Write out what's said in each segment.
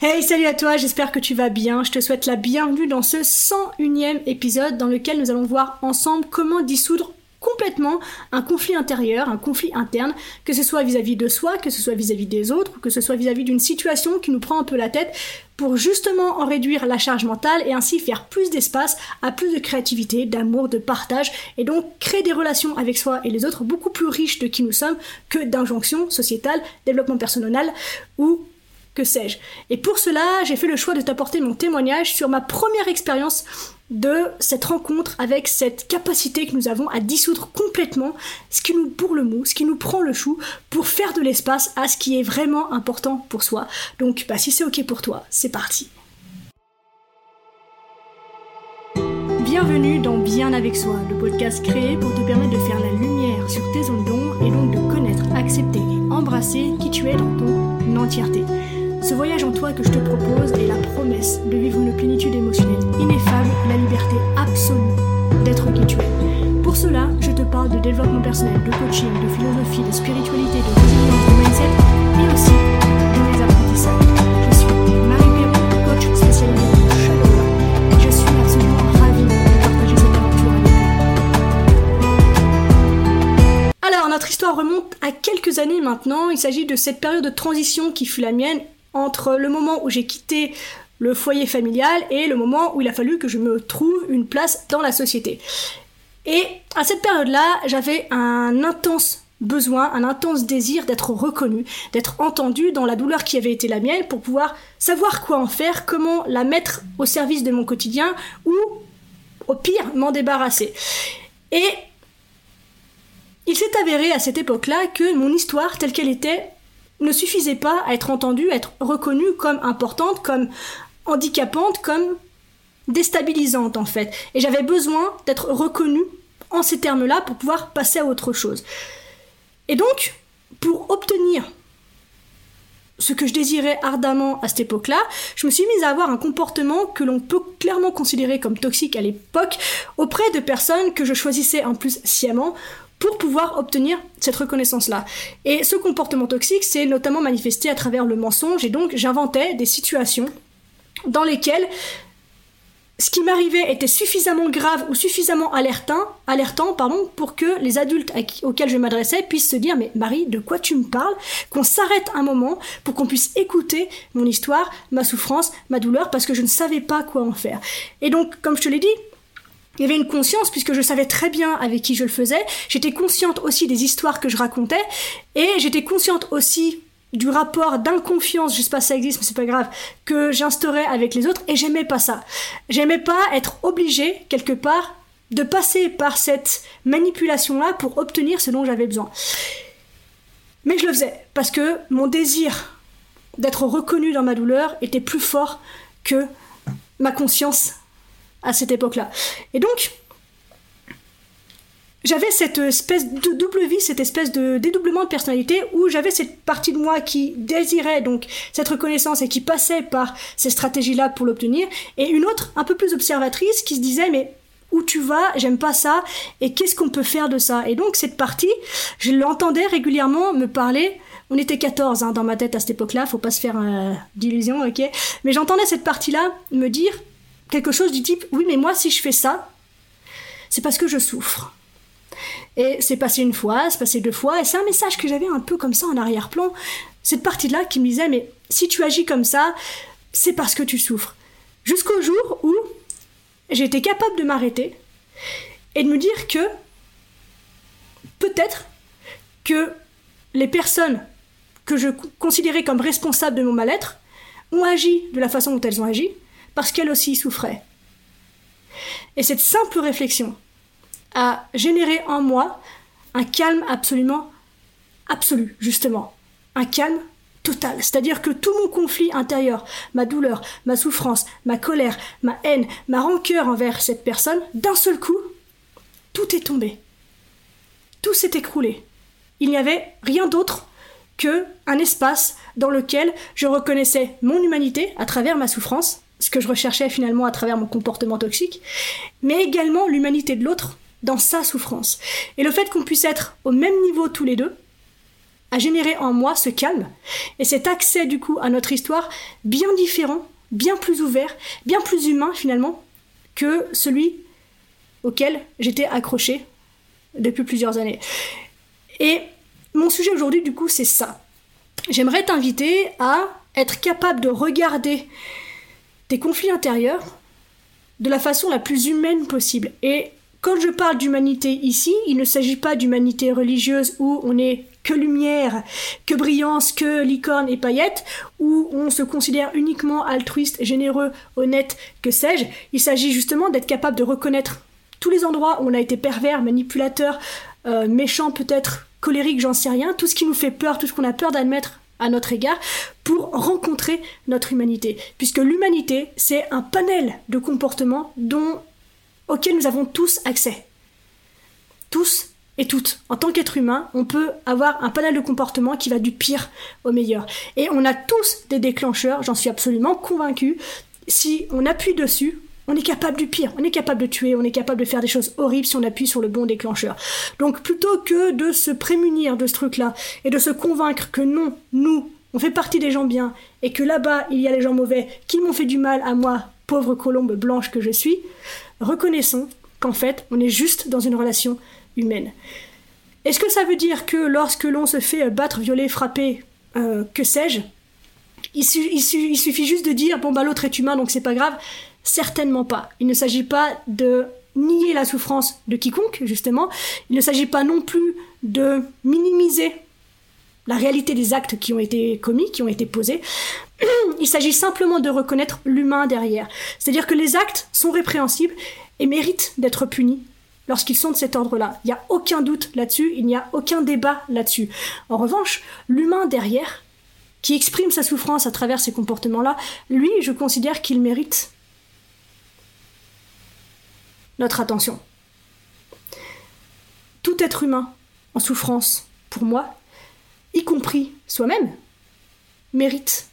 Hey, salut à toi, j'espère que tu vas bien. Je te souhaite la bienvenue dans ce 101e épisode dans lequel nous allons voir ensemble comment dissoudre complètement un conflit intérieur, un conflit interne, que ce soit vis-à-vis de soi, que ce soit vis-à-vis des autres, que ce soit vis-à-vis d'une situation qui nous prend un peu la tête, pour justement en réduire la charge mentale et ainsi faire plus d'espace à plus de créativité, d'amour, de partage, et donc créer des relations avec soi et les autres beaucoup plus riches de qui nous sommes que d'injonctions sociétales, développement personnel ou sais-je. Et pour cela, j'ai fait le choix de t'apporter mon témoignage sur ma première expérience de cette rencontre avec cette capacité que nous avons à dissoudre complètement ce qui nous bourre le mou, ce qui nous prend le chou, pour faire de l'espace à ce qui est vraiment important pour soi. Donc, bah, si c'est ok pour toi, c'est parti. Bienvenue dans Bien avec soi, le podcast créé pour te permettre de faire la lumière sur tes zones d'ombre et donc de connaître, accepter et embrasser qui tu es dans ton entièreté. Ce voyage en toi que je te propose est la promesse de vivre une plénitude émotionnelle ineffable, la liberté absolue d'être qui tu es. Pour cela, je te parle de développement personnel, de coaching, de philosophie, de spiritualité, de résilience, de mindset et aussi de mes apprentissages. Je suis Marie Perron, coach spécialisée dans le chakra. Je suis absolument ravie de partager cette avec toi. Alors, notre histoire remonte à quelques années maintenant. Il s'agit de cette période de transition qui fut la mienne entre le moment où j'ai quitté le foyer familial et le moment où il a fallu que je me trouve une place dans la société. Et à cette période-là, j'avais un intense besoin, un intense désir d'être reconnu, d'être entendu dans la douleur qui avait été la mienne pour pouvoir savoir quoi en faire, comment la mettre au service de mon quotidien ou au pire m'en débarrasser. Et il s'est avéré à cette époque-là que mon histoire telle qu'elle était ne suffisait pas à être entendue, à être reconnue comme importante, comme handicapante, comme déstabilisante en fait. Et j'avais besoin d'être reconnue en ces termes-là pour pouvoir passer à autre chose. Et donc, pour obtenir ce que je désirais ardemment à cette époque-là, je me suis mise à avoir un comportement que l'on peut clairement considérer comme toxique à l'époque auprès de personnes que je choisissais en plus sciemment pour pouvoir obtenir cette reconnaissance-là. Et ce comportement toxique s'est notamment manifesté à travers le mensonge, et donc j'inventais des situations dans lesquelles ce qui m'arrivait était suffisamment grave ou suffisamment alertant, alertant pardon, pour que les adultes auxquels je m'adressais puissent se dire mais Marie, de quoi tu me parles? Qu'on s'arrête un moment pour qu'on puisse écouter mon histoire, ma souffrance, ma douleur, parce que je ne savais pas quoi en faire. Et donc, comme je te l'ai dit, il y avait une conscience puisque je savais très bien avec qui je le faisais. J'étais consciente aussi des histoires que je racontais et j'étais consciente aussi du rapport d'inconfiance, je sais pas si ça existe mais c'est pas grave, que j'instaurais avec les autres et j'aimais pas ça. J'aimais pas être obligée quelque part de passer par cette manipulation là pour obtenir ce dont j'avais besoin. Mais je le faisais parce que mon désir d'être reconnue dans ma douleur était plus fort que ma conscience à cette époque-là. Et donc, j'avais cette espèce de double vie, cette espèce de dédoublement de personnalité où j'avais cette partie de moi qui désirait donc cette reconnaissance et qui passait par ces stratégies-là pour l'obtenir, et une autre un peu plus observatrice qui se disait mais où tu vas, j'aime pas ça, et qu'est-ce qu'on peut faire de ça? Et donc cette partie, je l'entendais régulièrement me parler. On était 14 hein, dans ma tête à cette époque-là, faut pas se faire euh, d'illusions, ok? Mais j'entendais cette partie-là me dire quelque chose du type oui mais moi si je fais ça c'est parce que je souffre. Et c'est passé une fois c'est passé deux fois et c'est un message que j'avais un peu comme ça en arrière-plan. Cette partie là qui me disait mais si tu agis comme ça c'est parce que tu souffres. Jusqu'au jour où j'étais capable de m'arrêter et de me dire que peut-être que les personnes que je considérais comme responsables de mon mal-être ont agi de la façon dont elles ont agi parce qu'elle aussi souffrait. Et cette simple réflexion a généré en moi un calme absolument absolu, justement. Un calme total. C'est-à-dire que tout mon conflit intérieur, ma douleur, ma souffrance, ma colère, ma haine, ma rancœur envers cette personne, d'un seul coup, tout est tombé. Tout s'est écroulé. Il n'y avait rien d'autre que un espace dans lequel je reconnaissais mon humanité à travers ma souffrance ce que je recherchais finalement à travers mon comportement toxique, mais également l'humanité de l'autre dans sa souffrance. Et le fait qu'on puisse être au même niveau tous les deux, a généré en moi ce calme et cet accès du coup à notre histoire bien différent, bien plus ouvert, bien plus humain finalement que celui auquel j'étais accroché depuis plusieurs années. Et mon sujet aujourd'hui du coup c'est ça. J'aimerais t'inviter à être capable de regarder tes conflits intérieurs de la façon la plus humaine possible. Et quand je parle d'humanité ici, il ne s'agit pas d'humanité religieuse où on est que lumière, que brillance, que licorne et paillettes, où on se considère uniquement altruiste, généreux, honnête, que sais-je. Il s'agit justement d'être capable de reconnaître tous les endroits où on a été pervers, manipulateur, euh, méchant peut-être, colérique, j'en sais rien, tout ce qui nous fait peur, tout ce qu'on a peur d'admettre à notre égard pour rencontrer notre humanité. Puisque l'humanité, c'est un panel de comportements dont, nous avons tous accès. Tous et toutes. En tant qu'être humain, on peut avoir un panel de comportements qui va du pire au meilleur. Et on a tous des déclencheurs, j'en suis absolument convaincu. Si on appuie dessus, on est capable du pire, on est capable de tuer, on est capable de faire des choses horribles si on appuie sur le bon déclencheur. Donc plutôt que de se prémunir de ce truc-là et de se convaincre que non, nous, on fait partie des gens bien et que là-bas, il y a les gens mauvais qui m'ont fait du mal à moi, pauvre colombe blanche que je suis, reconnaissons qu'en fait, on est juste dans une relation humaine. Est-ce que ça veut dire que lorsque l'on se fait battre, violer, frapper, euh, que sais-je, il, il, suffit juste de dire bon bah l'autre est humain donc c'est pas grave Certainement pas. Il ne s'agit pas de nier la souffrance de quiconque, justement. Il ne s'agit pas non plus de minimiser la réalité des actes qui ont été commis, qui ont été posés. Il s'agit simplement de reconnaître l'humain derrière. C'est-à-dire que les actes sont répréhensibles et méritent d'être punis lorsqu'ils sont de cet ordre-là. Il n'y a aucun doute là-dessus, il n'y a aucun débat là-dessus. En revanche, l'humain derrière, qui exprime sa souffrance à travers ces comportements-là, lui, je considère qu'il mérite notre attention. Tout être humain en souffrance, pour moi, y compris soi-même, mérite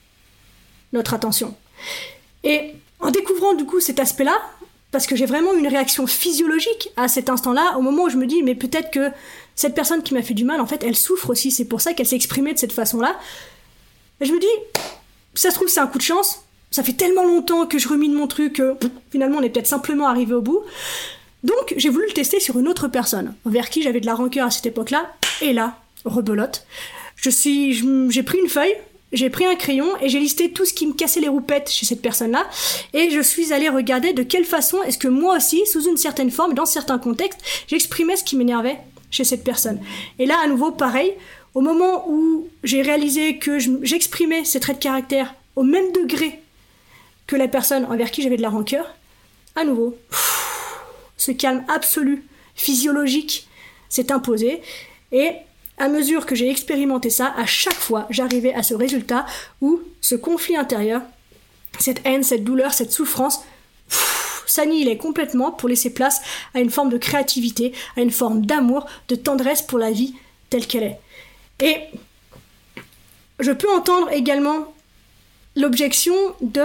notre attention. Et en découvrant du coup cet aspect-là, parce que j'ai vraiment une réaction physiologique à cet instant-là, au moment où je me dis, mais peut-être que cette personne qui m'a fait du mal, en fait, elle souffre aussi, c'est pour ça qu'elle s'est exprimée de cette façon-là. Je me dis, ça se trouve, c'est un coup de chance, ça fait tellement longtemps que je remine mon truc que finalement on est peut-être simplement arrivé au bout. Donc j'ai voulu le tester sur une autre personne, vers qui j'avais de la rancœur à cette époque-là, et là, rebelote. Je suis, j'ai pris une feuille, j'ai pris un crayon et j'ai listé tout ce qui me cassait les roupettes chez cette personne-là, et je suis allée regarder de quelle façon est-ce que moi aussi, sous une certaine forme, dans certains contextes, j'exprimais ce qui m'énervait chez cette personne. Et là, à nouveau, pareil, au moment où j'ai réalisé que j'exprimais ces traits de caractère au même degré que la personne envers qui j'avais de la rancœur, à nouveau, ce calme absolu, physiologique, s'est imposé. Et à mesure que j'ai expérimenté ça, à chaque fois, j'arrivais à ce résultat où ce conflit intérieur, cette haine, cette douleur, cette souffrance, s'annihilait complètement pour laisser place à une forme de créativité, à une forme d'amour, de tendresse pour la vie telle qu'elle est. Et je peux entendre également l'objection de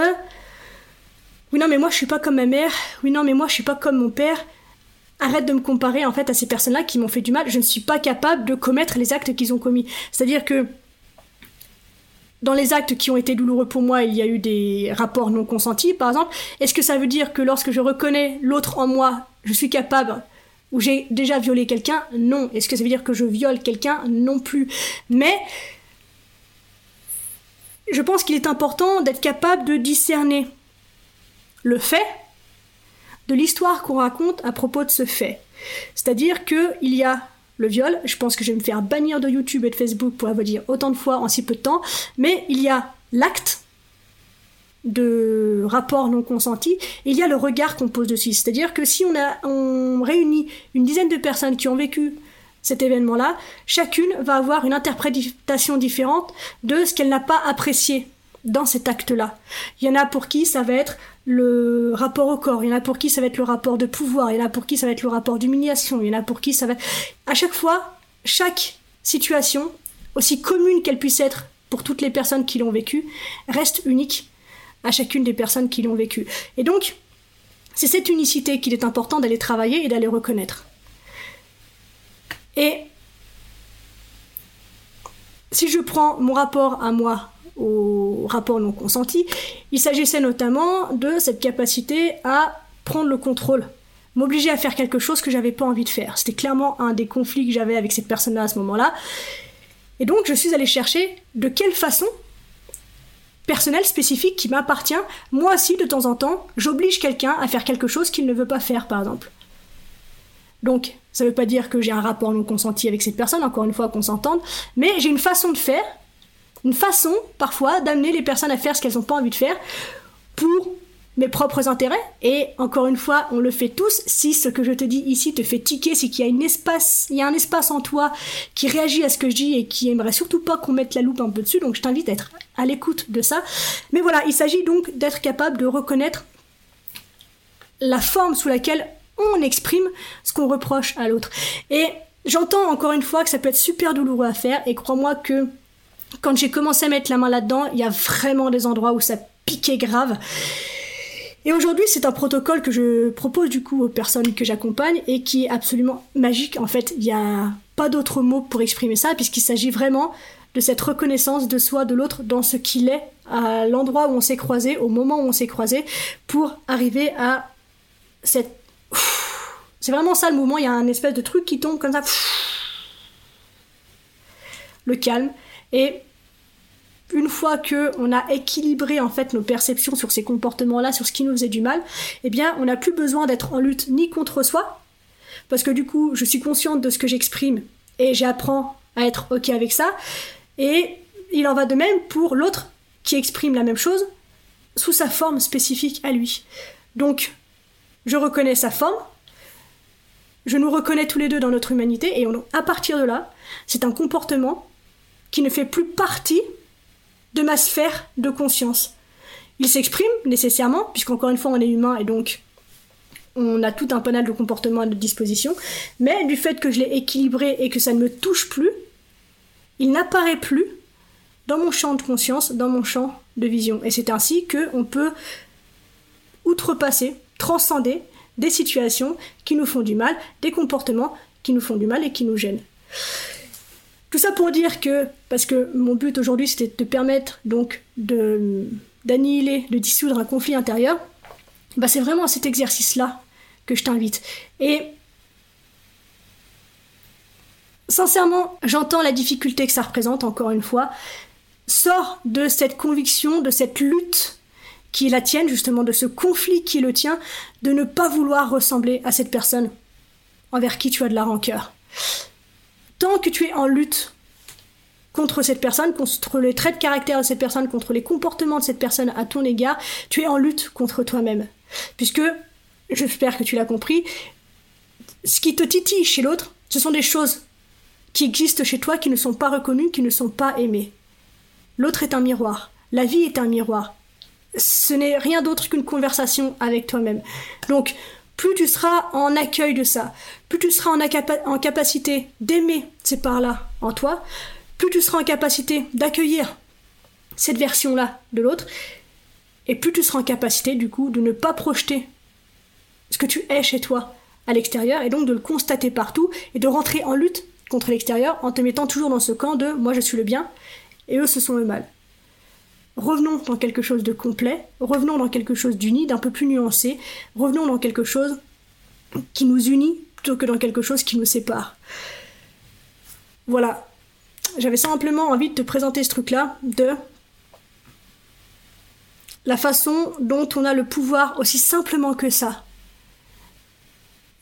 oui non mais moi je suis pas comme ma mère, oui non mais moi je suis pas comme mon père. Arrête de me comparer en fait à ces personnes-là qui m'ont fait du mal. Je ne suis pas capable de commettre les actes qu'ils ont commis. C'est-à-dire que dans les actes qui ont été douloureux pour moi, il y a eu des rapports non consentis, par exemple. Est-ce que ça veut dire que lorsque je reconnais l'autre en moi, je suis capable ou j'ai déjà violé quelqu'un? Non. Est-ce que ça veut dire que je viole quelqu'un? Non plus. Mais je pense qu'il est important d'être capable de discerner le fait de l'histoire qu'on raconte à propos de ce fait. C'est-à-dire qu'il y a le viol, je pense que je vais me faire bannir de YouTube et de Facebook pour avoir dire autant de fois en si peu de temps, mais il y a l'acte de rapport non consenti, et il y a le regard qu'on pose dessus. C'est-à-dire que si on, a, on réunit une dizaine de personnes qui ont vécu cet événement-là, chacune va avoir une interprétation différente de ce qu'elle n'a pas apprécié dans cet acte-là. Il y en a pour qui ça va être le rapport au corps, il y en a pour qui ça va être le rapport de pouvoir, il y en a pour qui ça va être le rapport d'humiliation, il y en a pour qui ça va... À chaque fois, chaque situation, aussi commune qu'elle puisse être pour toutes les personnes qui l'ont vécu, reste unique à chacune des personnes qui l'ont vécu. Et donc, c'est cette unicité qu'il est important d'aller travailler et d'aller reconnaître. Et si je prends mon rapport à moi au rapport non consenti, il s'agissait notamment de cette capacité à prendre le contrôle, m'obliger à faire quelque chose que j'avais pas envie de faire. C'était clairement un des conflits que j'avais avec cette personne-là à ce moment-là. Et donc je suis allée chercher de quelle façon personnelle spécifique qui m'appartient, moi aussi de temps en temps, j'oblige quelqu'un à faire quelque chose qu'il ne veut pas faire par exemple. Donc, ça ne veut pas dire que j'ai un rapport non consenti avec cette personne, encore une fois qu'on s'entende, mais j'ai une façon de faire, une façon parfois d'amener les personnes à faire ce qu'elles n'ont pas envie de faire pour mes propres intérêts. Et encore une fois, on le fait tous. Si ce que je te dis ici te fait tiquer, c'est qu'il y a espace, il y a un espace en toi qui réagit à ce que je dis et qui aimerait surtout pas qu'on mette la loupe un peu dessus. Donc je t'invite à être à l'écoute de ça. Mais voilà, il s'agit donc d'être capable de reconnaître la forme sous laquelle on exprime ce qu'on reproche à l'autre. Et j'entends encore une fois que ça peut être super douloureux à faire et crois-moi que quand j'ai commencé à mettre la main là-dedans, il y a vraiment des endroits où ça piquait grave. Et aujourd'hui, c'est un protocole que je propose du coup aux personnes que j'accompagne et qui est absolument magique. En fait, il n'y a pas d'autre mot pour exprimer ça puisqu'il s'agit vraiment de cette reconnaissance de soi, de l'autre, dans ce qu'il est, à l'endroit où on s'est croisé, au moment où on s'est croisé, pour arriver à cette c'est vraiment ça le mouvement, il y a un espèce de truc qui tombe comme ça. Le calme. Et une fois que on a équilibré en fait nos perceptions sur ces comportements-là, sur ce qui nous faisait du mal, eh bien, on n'a plus besoin d'être en lutte ni contre soi, parce que du coup, je suis consciente de ce que j'exprime et j'apprends à être ok avec ça. Et il en va de même pour l'autre qui exprime la même chose sous sa forme spécifique à lui. Donc, je reconnais sa forme, je nous reconnais tous les deux dans notre humanité, et à partir de là, c'est un comportement qui ne fait plus partie de ma sphère de conscience. Il s'exprime nécessairement, puisqu'encore une fois on est humain et donc on a tout un panel de comportements à notre disposition, mais du fait que je l'ai équilibré et que ça ne me touche plus, il n'apparaît plus dans mon champ de conscience, dans mon champ de vision. Et c'est ainsi qu'on peut outrepasser, transcender des situations qui nous font du mal, des comportements qui nous font du mal et qui nous gênent. Tout ça pour dire que, parce que mon but aujourd'hui c'était de te permettre donc de d'annihiler, de dissoudre un conflit intérieur, bah c'est vraiment à cet exercice-là que je t'invite. Et sincèrement, j'entends la difficulté que ça représente, encore une fois. Sors de cette conviction, de cette lutte qui la tienne, justement, de ce conflit qui le tien, de ne pas vouloir ressembler à cette personne envers qui tu as de la rancœur. Tant que tu es en lutte contre cette personne, contre les traits de caractère de cette personne, contre les comportements de cette personne à ton égard, tu es en lutte contre toi-même. Puisque, j'espère que tu l'as compris, ce qui te titille chez l'autre, ce sont des choses qui existent chez toi qui ne sont pas reconnues, qui ne sont pas aimées. L'autre est un miroir. La vie est un miroir ce n'est rien d'autre qu'une conversation avec toi-même. Donc, plus tu seras en accueil de ça, plus tu seras en, capacité d'aimer ces parts-là en toi, plus tu seras en capacité d'accueillir cette version-là de l'autre, et plus tu seras en capacité, du coup, de ne pas projeter ce que tu es chez toi à l'extérieur, et donc de le constater partout, et de rentrer en lutte contre l'extérieur en te mettant toujours dans ce camp de moi je suis le bien, et eux ce sont le mal revenons dans quelque chose de complet, revenons dans quelque chose d'uni, d'un peu plus nuancé, revenons dans quelque chose qui nous unit plutôt que dans quelque chose qui nous sépare. Voilà. J'avais simplement envie de te présenter ce truc-là, de la façon dont on a le pouvoir, aussi simplement que ça,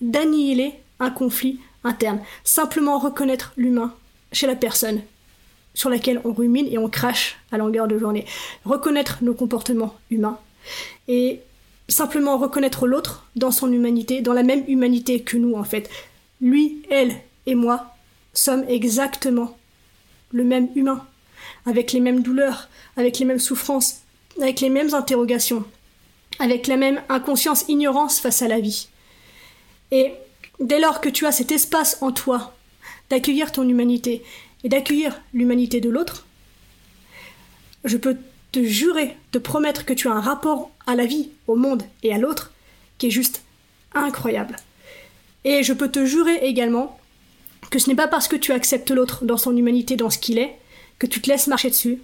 d'annihiler un conflit interne. Simplement reconnaître l'humain chez la personne, sur laquelle on rumine et on crache à longueur de journée. Reconnaître nos comportements humains et simplement reconnaître l'autre dans son humanité, dans la même humanité que nous en fait. Lui, elle et moi sommes exactement le même humain, avec les mêmes douleurs, avec les mêmes souffrances, avec les mêmes interrogations, avec la même inconscience, ignorance face à la vie. Et dès lors que tu as cet espace en toi d'accueillir ton humanité et d'accueillir l'humanité de l'autre, je peux te jurer, te promettre que tu as un rapport à la vie, au monde et à l'autre qui est juste incroyable. Et je peux te jurer également que ce n'est pas parce que tu acceptes l'autre dans son humanité, dans ce qu'il est, que tu te laisses marcher dessus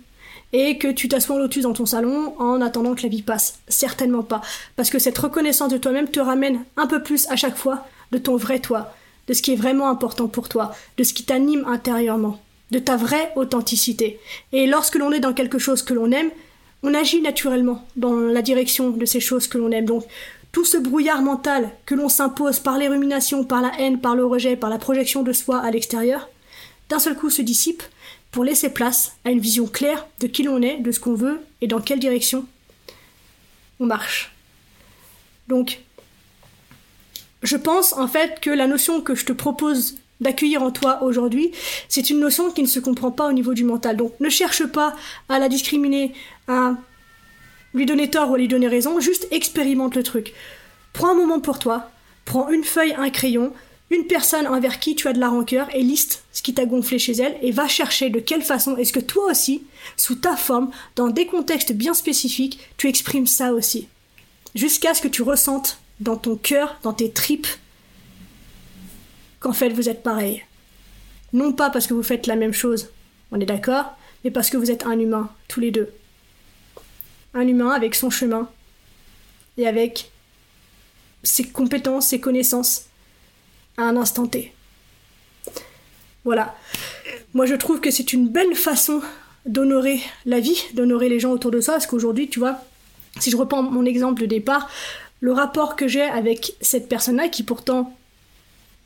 et que tu t'assois en lotus dans ton salon en attendant que la vie passe. Certainement pas. Parce que cette reconnaissance de toi-même te ramène un peu plus à chaque fois de ton vrai toi, de ce qui est vraiment important pour toi, de ce qui t'anime intérieurement, de ta vraie authenticité. Et lorsque l'on est dans quelque chose que l'on aime, on agit naturellement dans la direction de ces choses que l'on aime. Donc, tout ce brouillard mental que l'on s'impose par les ruminations, par la haine, par le rejet, par la projection de soi à l'extérieur, d'un seul coup se dissipe pour laisser place à une vision claire de qui l'on est, de ce qu'on veut et dans quelle direction on marche. Donc, je pense en fait que la notion que je te propose d'accueillir en toi aujourd'hui, c'est une notion qui ne se comprend pas au niveau du mental. Donc ne cherche pas à la discriminer, à lui donner tort ou à lui donner raison, juste expérimente le truc. Prends un moment pour toi, prends une feuille, un crayon, une personne envers qui tu as de la rancœur et liste ce qui t'a gonflé chez elle et va chercher de quelle façon est-ce que toi aussi, sous ta forme, dans des contextes bien spécifiques, tu exprimes ça aussi. Jusqu'à ce que tu ressentes dans ton cœur, dans tes tripes, qu'en fait vous êtes pareil. Non pas parce que vous faites la même chose, on est d'accord, mais parce que vous êtes un humain, tous les deux. Un humain avec son chemin et avec ses compétences, ses connaissances à un instant T. Voilà. Moi je trouve que c'est une belle façon d'honorer la vie, d'honorer les gens autour de soi, parce qu'aujourd'hui, tu vois, si je reprends mon exemple de départ, le rapport que j'ai avec cette personne-là, qui pourtant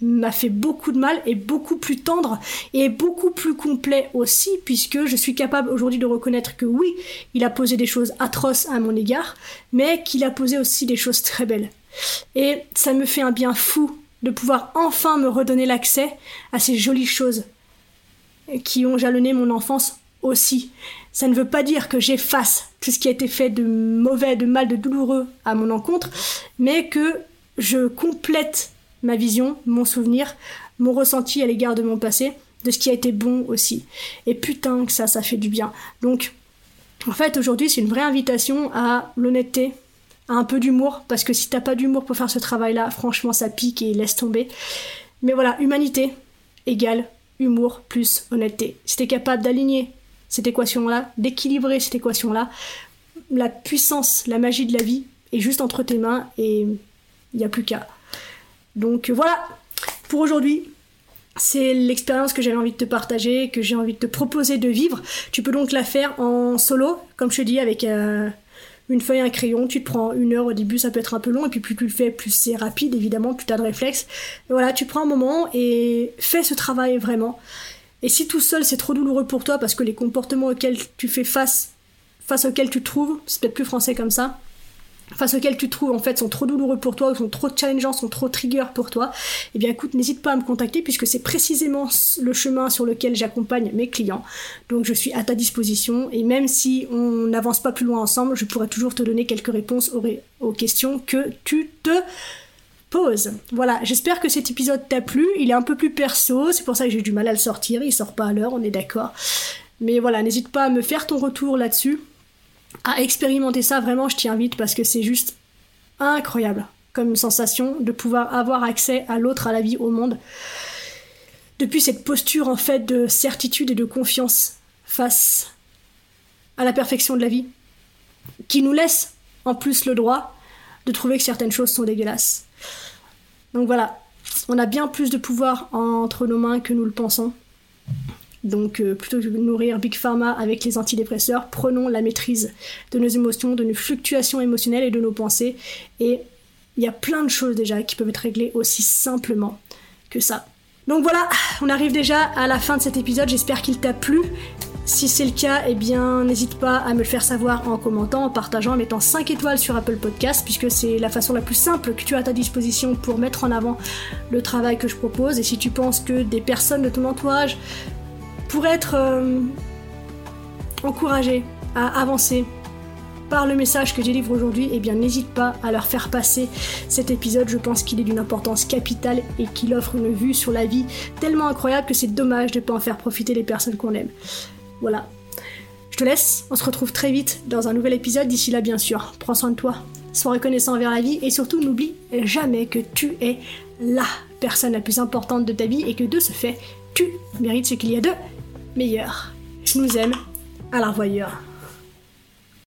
m'a fait beaucoup de mal et beaucoup plus tendre et beaucoup plus complet aussi puisque je suis capable aujourd'hui de reconnaître que oui, il a posé des choses atroces à mon égard, mais qu'il a posé aussi des choses très belles. Et ça me fait un bien fou de pouvoir enfin me redonner l'accès à ces jolies choses qui ont jalonné mon enfance aussi. Ça ne veut pas dire que j'efface tout ce qui a été fait de mauvais, de mal, de douloureux à mon encontre, mais que je complète ma vision, mon souvenir, mon ressenti à l'égard de mon passé, de ce qui a été bon aussi. Et putain que ça, ça fait du bien. Donc, en fait, aujourd'hui, c'est une vraie invitation à l'honnêteté, à un peu d'humour, parce que si t'as pas d'humour pour faire ce travail-là, franchement, ça pique et laisse tomber. Mais voilà, humanité égale humour plus honnêteté. Si t'es capable d'aligner cette équation-là, d'équilibrer cette équation-là, la puissance, la magie de la vie est juste entre tes mains et il n'y a plus qu'à. Donc voilà, pour aujourd'hui, c'est l'expérience que j'avais envie de te partager, que j'ai envie de te proposer de vivre. Tu peux donc la faire en solo, comme je te dis, avec euh, une feuille, un crayon. Tu te prends une heure au début, ça peut être un peu long, et puis plus tu le fais, plus c'est rapide, évidemment, plus tu as de réflexes. voilà, tu prends un moment et fais ce travail vraiment. Et si tout seul c'est trop douloureux pour toi parce que les comportements auxquels tu fais face, face auxquels tu te trouves, c'est peut-être plus français comme ça, face auxquels tu te trouves en fait sont trop douloureux pour toi ou sont trop challengeants, sont trop trigger pour toi, eh bien écoute, n'hésite pas à me contacter puisque c'est précisément le chemin sur lequel j'accompagne mes clients. Donc je suis à ta disposition et même si on n'avance pas plus loin ensemble, je pourrais toujours te donner quelques réponses aux, aux questions que tu te pause. Voilà, j'espère que cet épisode t'a plu. Il est un peu plus perso, c'est pour ça que j'ai du mal à le sortir. Il sort pas à l'heure, on est d'accord. Mais voilà, n'hésite pas à me faire ton retour là-dessus, à expérimenter ça. Vraiment, je t'y invite parce que c'est juste incroyable comme sensation de pouvoir avoir accès à l'autre, à la vie, au monde. Depuis cette posture en fait de certitude et de confiance face à la perfection de la vie, qui nous laisse en plus le droit de trouver que certaines choses sont dégueulasses. Donc voilà, on a bien plus de pouvoir entre nos mains que nous le pensons. Donc euh, plutôt que de nourrir Big Pharma avec les antidépresseurs, prenons la maîtrise de nos émotions, de nos fluctuations émotionnelles et de nos pensées. Et il y a plein de choses déjà qui peuvent être réglées aussi simplement que ça. Donc voilà, on arrive déjà à la fin de cet épisode, j'espère qu'il t'a plu. Si c'est le cas, eh bien, n'hésite pas à me le faire savoir en commentant, en partageant, en mettant 5 étoiles sur Apple Podcast, puisque c'est la façon la plus simple que tu as à ta disposition pour mettre en avant le travail que je propose. Et si tu penses que des personnes de ton entourage pourraient être euh, encouragées à avancer par le message que je délivre aujourd'hui, eh bien n'hésite pas à leur faire passer cet épisode. Je pense qu'il est d'une importance capitale et qu'il offre une vue sur la vie tellement incroyable que c'est dommage de ne pas en faire profiter les personnes qu'on aime. Voilà. Je te laisse, on se retrouve très vite dans un nouvel épisode. D'ici là, bien sûr, prends soin de toi, sois reconnaissant envers la vie et surtout n'oublie jamais que tu es la personne la plus importante de ta vie et que de ce fait, tu mérites ce qu'il y a de meilleur. Je nous aime. À la.